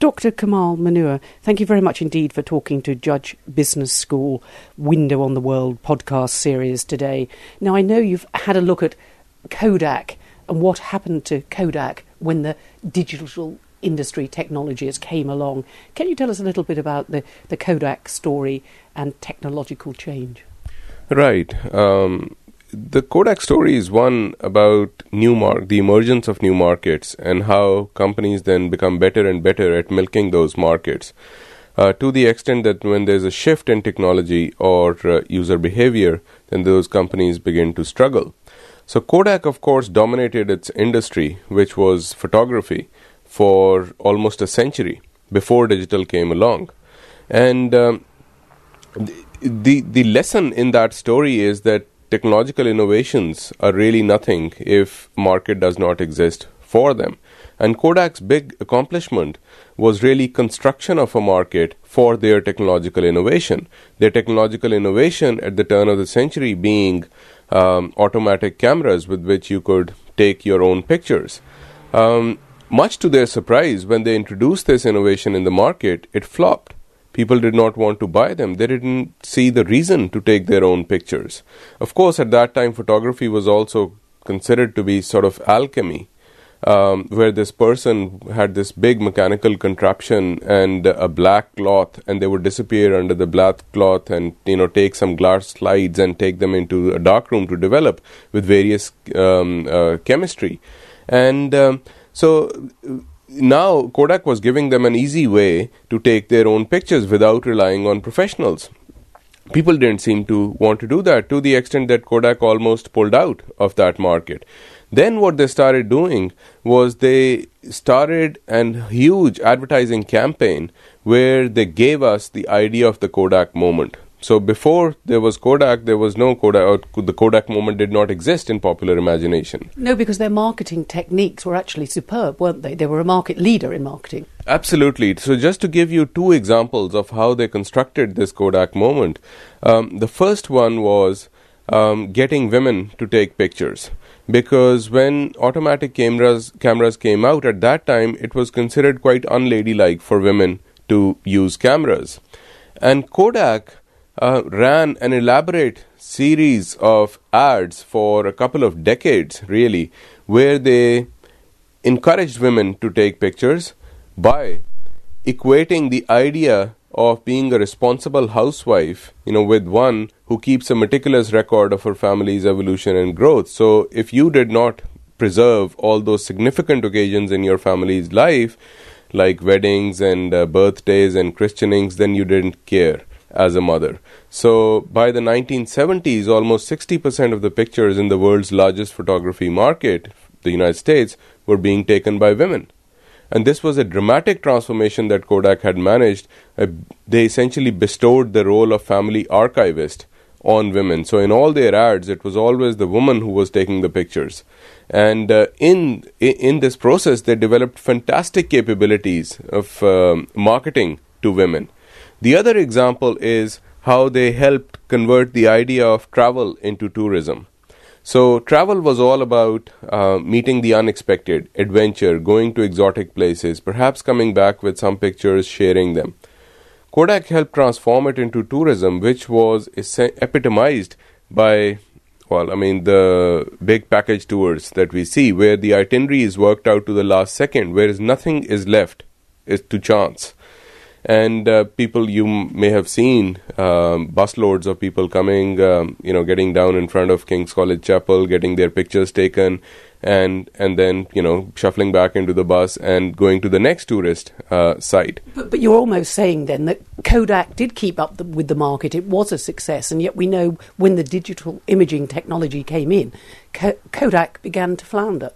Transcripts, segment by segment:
Dr. Kamal Munir, thank you very much indeed for talking to Judge Business School Window on the World podcast series today. Now, I know you've had a look at Kodak and what happened to Kodak when the digital industry technologies came along. Can you tell us a little bit about the, the Kodak story and technological change? Right. Um, the Kodak story is one about new mar- the emergence of new markets and how companies then become better and better at milking those markets. Uh, to the extent that when there's a shift in technology or uh, user behavior, then those companies begin to struggle. So Kodak, of course, dominated its industry, which was photography, for almost a century before digital came along, and um, the the lesson in that story is that technological innovations are really nothing if market does not exist for them. And Kodak's big accomplishment was really construction of a market for their technological innovation. Their technological innovation at the turn of the century being um, automatic cameras with which you could take your own pictures. Um, much to their surprise, when they introduced this innovation in the market, it flopped people did not want to buy them. They didn't see the reason to take their own pictures. Of course, at that time, photography was also considered to be sort of alchemy. Um, where this person had this big mechanical contraption and a black cloth, and they would disappear under the black cloth, and you know take some glass slides and take them into a dark room to develop with various um, uh, chemistry, and um, so now Kodak was giving them an easy way to take their own pictures without relying on professionals. People didn't seem to want to do that to the extent that Kodak almost pulled out of that market. Then what they started doing was they started an huge advertising campaign where they gave us the idea of the Kodak moment. So before there was Kodak, there was no Kodak. the Kodak moment did not exist in popular imagination. No, because their marketing techniques were actually superb, weren't they? They were a market leader in marketing. Absolutely. So just to give you two examples of how they constructed this Kodak moment, um, the first one was um, getting women to take pictures. Because when automatic cameras cameras came out at that time, it was considered quite unladylike for women to use cameras, and Kodak uh, ran an elaborate series of ads for a couple of decades, really, where they encouraged women to take pictures by equating the idea of being a responsible housewife, you know, with one who keeps a meticulous record of her family's evolution and growth. So, if you did not preserve all those significant occasions in your family's life, like weddings and uh, birthdays and christenings, then you didn't care as a mother. So by the 1970s, almost 60% of the pictures in the world's largest photography market, the United States, were being taken by women. And this was a dramatic transformation that Kodak had managed. Uh, they essentially bestowed the role of family archivist on women. So in all their ads, it was always the woman who was taking the pictures. And uh, in in this process, they developed fantastic capabilities of um, marketing to women. The other example is how they helped convert the idea of travel into tourism. So, travel was all about uh, meeting the unexpected, adventure, going to exotic places, perhaps coming back with some pictures, sharing them. Kodak helped transform it into tourism, which was epitomized by, well, I mean, the big package tours that we see, where the itinerary is worked out to the last second, whereas nothing is left is to chance and uh, people you m- may have seen um, busloads of people coming, um, you know, getting down in front of King's College Chapel, getting their pictures taken, and and then you know shuffling back into the bus and going to the next tourist uh, site. But, but, you're almost saying then that Kodak did keep up the, with the market; it was a success, and yet we know when the digital imaging technology came in, K- Kodak began to flounder.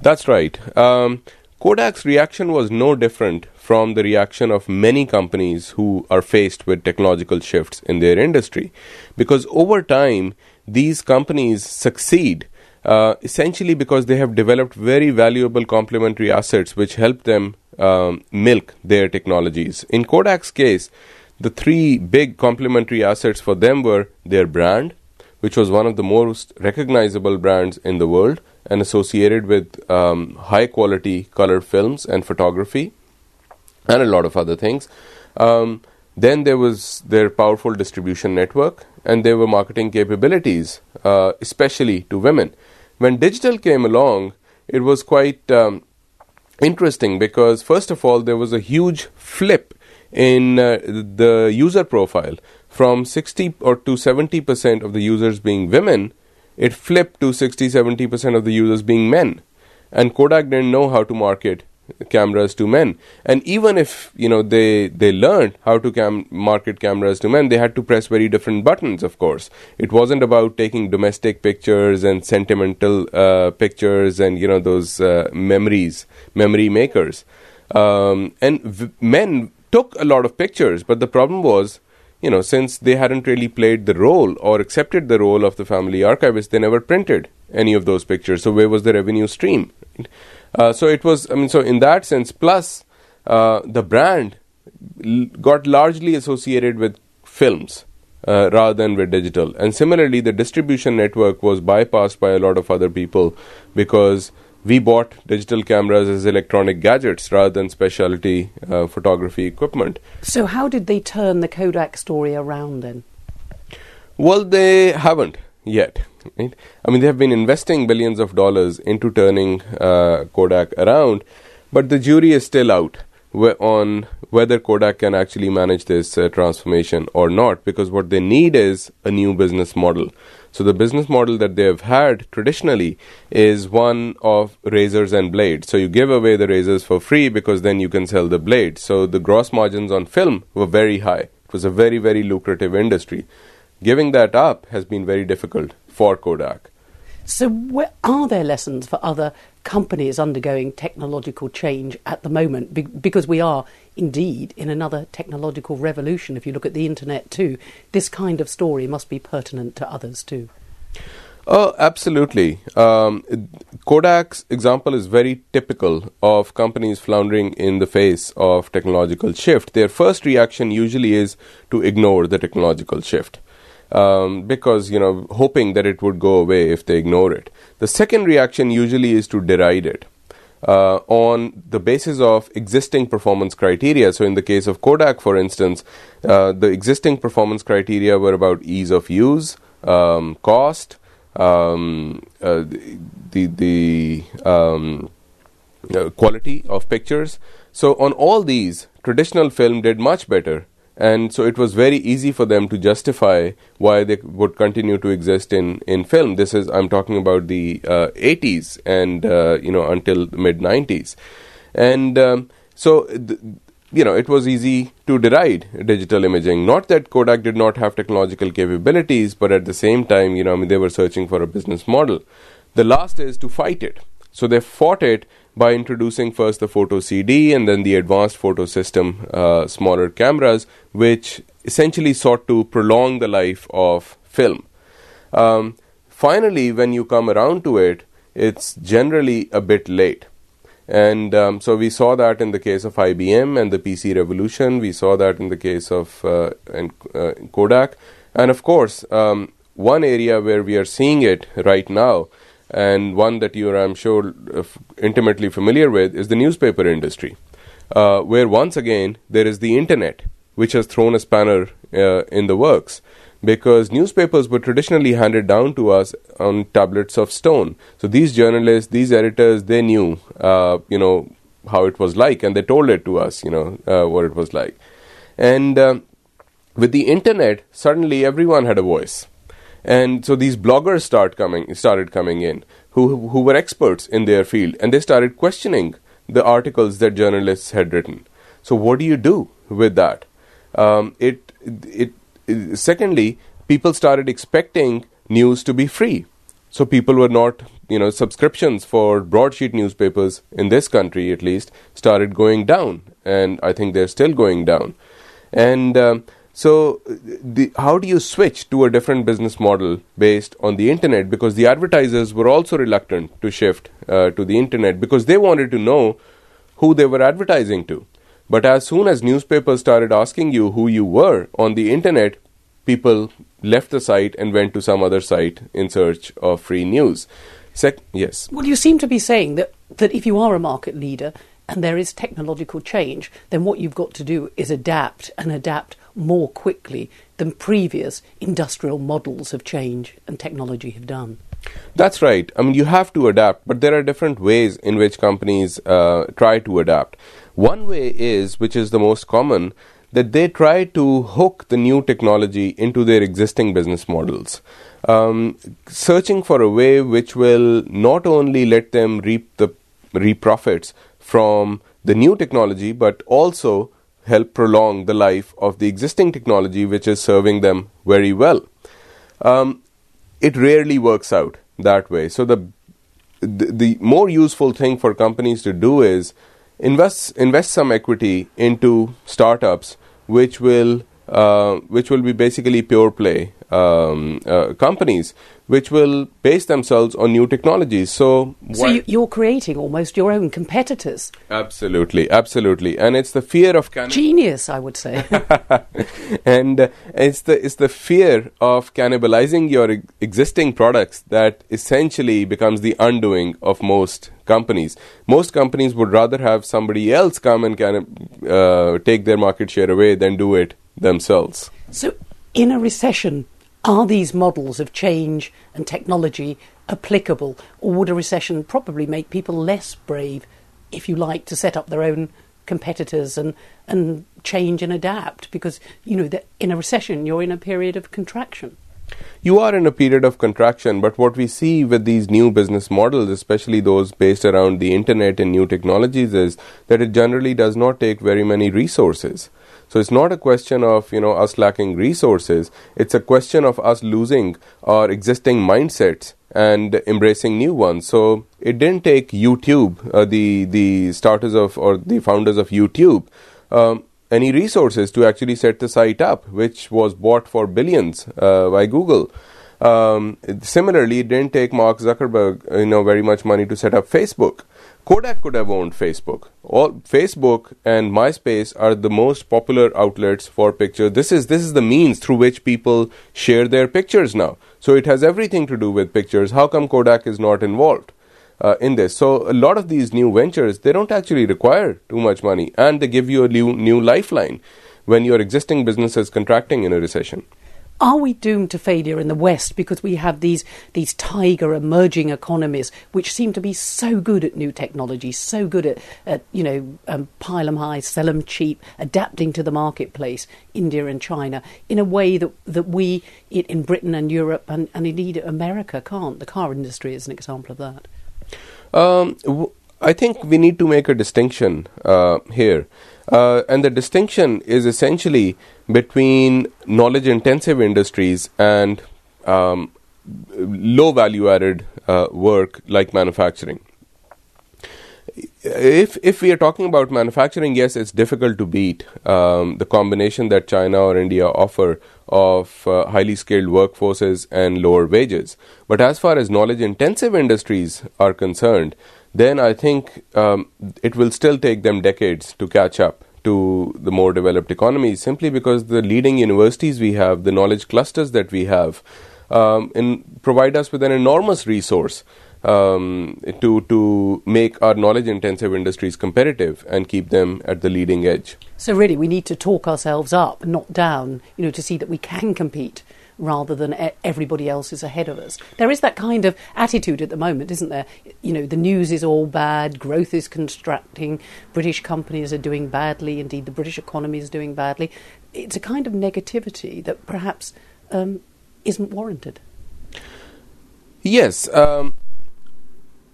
That's right. Um, Kodak's reaction was no different from the reaction of many companies who are faced with technological shifts in their industry. Because over time, these companies succeed uh, essentially because they have developed very valuable complementary assets which help them um, milk their technologies. In Kodak's case, the three big complementary assets for them were their brand, which was one of the most recognizable brands in the world and associated with um, high quality color films and photography. and a lot of other things. Um, then there was their powerful distribution network, and there were marketing capabilities, uh, especially to women. When digital came along, it was quite um, interesting because, first of all, there was a huge flip in uh, the user profile from 60 or to 70 percent of the users being women. It flipped to 60 70 percent of the users being men, and Kodak didn't know how to market cameras to men. And even if you know they they learned how to cam- market cameras to men they had to press very different buttons of course. It wasn't about taking domestic pictures and sentimental uh, pictures and you know those uh, memories memory makers. Um, and v- men took a lot of pictures but the problem was you know since they hadn't really played the role or accepted the role of the family archivist they never printed any of those pictures. So where was the revenue stream? Uh, so it was, I mean, so in that sense, plus uh, the brand got largely associated with films uh, rather than with digital. And similarly, the distribution network was bypassed by a lot of other people because we bought digital cameras as electronic gadgets rather than specialty uh, photography equipment. So, how did they turn the Kodak story around then? Well, they haven't yet. Right? I mean, they have been investing billions of dollars into turning uh, Kodak around, but the jury is still out on whether Kodak can actually manage this uh, transformation or not, because what they need is a new business model. So, the business model that they have had traditionally is one of razors and blades. So, you give away the razors for free because then you can sell the blades. So, the gross margins on film were very high. It was a very, very lucrative industry. Giving that up has been very difficult for Kodak. So, where, are there lessons for other companies undergoing technological change at the moment? Be- because we are indeed in another technological revolution. If you look at the internet too, this kind of story must be pertinent to others too. Oh, absolutely. Um, Kodak's example is very typical of companies floundering in the face of technological shift. Their first reaction usually is to ignore the technological shift um, because you know hoping that it would go away if they ignore it. The second reaction usually is to deride it. Uh, on the basis of existing performance criteria. So, in the case of Kodak, for instance, uh, the existing performance criteria were about ease of use, um, cost, um, uh, the the um, uh, quality of pictures. So, on all these, traditional film did much better and so it was very easy for them to justify why they would continue to exist in, in film. This is I'm talking about the uh, 80s and uh, you know until mid 90s, and um, so th- you know it was easy to deride digital imaging. Not that Kodak did not have technological capabilities, but at the same time, you know, I mean, they were searching for a business model. The last is to fight it. So they fought it by introducing first the photo CD and then the advanced photo system, uh, smaller cameras, which essentially sought to prolong the life of film. Um, finally, when you come around to it, it's generally a bit late. And um, so we saw that in the case of IBM and the PC revolution. We saw that in the case of uh, and, uh, Kodak. And of course, um, one area where we are seeing it right now and one that you are, I'm sure, uh, intimately familiar with is the newspaper industry, uh, where once again there is the internet, which has thrown a spanner uh, in the works. Because newspapers were traditionally handed down to us on tablets of stone. So these journalists, these editors, they knew, uh, you know, how it was like, and they told it to us, you know, uh, what it was like. And um, with the internet, suddenly everyone had a voice and so these bloggers start coming started coming in who who were experts in their field and they started questioning the articles that journalists had written. So what do you do with that? Um, it, it, it secondly people started expecting news to be free. So people were not you know subscriptions for broadsheet newspapers in this country at least started going down. And i think they're still going down. And um, so, the, how do you switch to a different business model based on the internet? Because the advertisers were also reluctant to shift uh, to the internet because they wanted to know who they were advertising to. But as soon as newspapers started asking you who you were on the internet, people left the site and went to some other site in search of free news. Sec- yes. Well, you seem to be saying that, that if you are a market leader, and there is technological change, then what you've got to do is adapt and adapt more quickly than previous industrial models of change and technology have done. That's right. I mean, you have to adapt, but there are different ways in which companies uh, try to adapt. One way is, which is the most common, that they try to hook the new technology into their existing business models, um, searching for a way which will not only let them reap the reap profits from the new technology, but also help prolong the life of the existing technology, which is serving them very well. Um, it rarely works out that way. So the, the the more useful thing for companies to do is invest invest some equity into startups which will uh, which will be basically pure play um, uh, companies which will base themselves on new technologies. So, so you, you're creating almost your own competitors. Absolutely, absolutely, and it's the fear of genius, I would say, and uh, it's the it's the fear of cannibalizing your e- existing products that essentially becomes the undoing of most companies. Most companies would rather have somebody else come and can, uh, take their market share away than do it themselves. So, in a recession, are these models of change and technology applicable, or would a recession probably make people less brave, if you like, to set up their own competitors and and change and adapt? Because you know that in a recession, you're in a period of contraction. You are in a period of contraction, but what we see with these new business models, especially those based around the internet and new technologies, is that it generally does not take very many resources. So it's not a question of you know us lacking resources. It's a question of us losing our existing mindsets and embracing new ones. So it didn't take YouTube, uh, the the starters of or the founders of YouTube, um, any resources to actually set the site up, which was bought for billions uh, by Google. Um, similarly, it didn't take Mark Zuckerberg, you know, very much money to set up Facebook. Kodak could have owned Facebook. All Facebook and MySpace are the most popular outlets for pictures. This is this is the means through which people share their pictures now. So it has everything to do with pictures. How come Kodak is not involved uh, in this? So a lot of these new ventures they don't actually require too much money, and they give you a new new lifeline when your existing business is contracting in a recession are we doomed to failure in the West because we have these these tiger emerging economies which seem to be so good at new technology, so good at, at you know um, pile them high, sell them cheap, adapting to the marketplace, India and China, in a way that that we in Britain and Europe and, and indeed America can't. The car industry is an example of that. Um, w- I think we need to make a distinction uh, here. Uh, and the distinction is essentially between knowledge intensive industries and um, low value added uh, work like manufacturing. If if we are talking about manufacturing, yes, it's difficult to beat um, the combination that China or India offer of uh, highly skilled workforces and lower wages. But as far as knowledge intensive industries are concerned, then I think um, it will still take them decades to catch up to the more developed economies simply because the leading universities we have, the knowledge clusters that we have, um, in, provide us with an enormous resource um, to to make our knowledge intensive industries competitive and keep them at the leading edge. So really, we need to talk ourselves up, not down, you know, to see that we can compete rather than everybody else is ahead of us. There is that kind of attitude at the moment, isn't there? You know, the news is all bad, growth is contracting, British companies are doing badly, indeed, the British economy is doing badly. It's a kind of negativity that perhaps um, isn't warranted. Yes, um,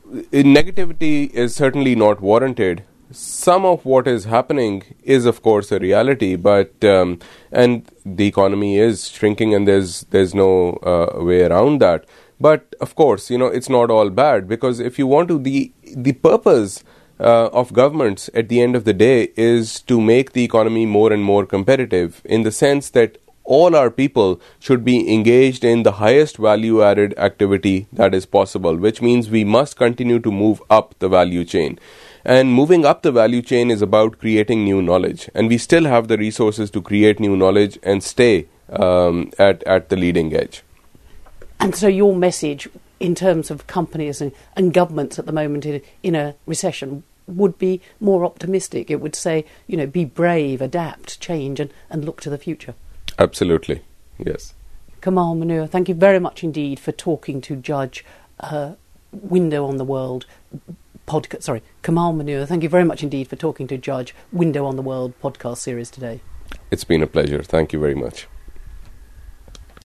negativity is certainly not warranted. Some of what is happening is of course a reality but um, and the economy is shrinking and there's there's no uh, way around that. But of course you know it's not all bad because if you want to the the purpose uh, of governments at the end of the day is to make the economy more and more competitive in the sense that all our people should be engaged in the highest value added activity that is possible which means we must continue to move up the value chain and moving up the value chain is about creating new knowledge. And we still have the resources to create new knowledge and stay um, at, at the leading edge. And so, your message in terms of companies and, and governments at the moment in, in a recession, would be more optimistic. It would say, you know, be brave, adapt, change, and, and look to the future. Absolutely, yes. Kamal Munir, thank you very much indeed for talking to Judge uh, Window on the World podcast. Sorry, Kamal Munir, thank you very much indeed for talking to Judge Window on the World podcast series today. It's been a pleasure. Thank you very much.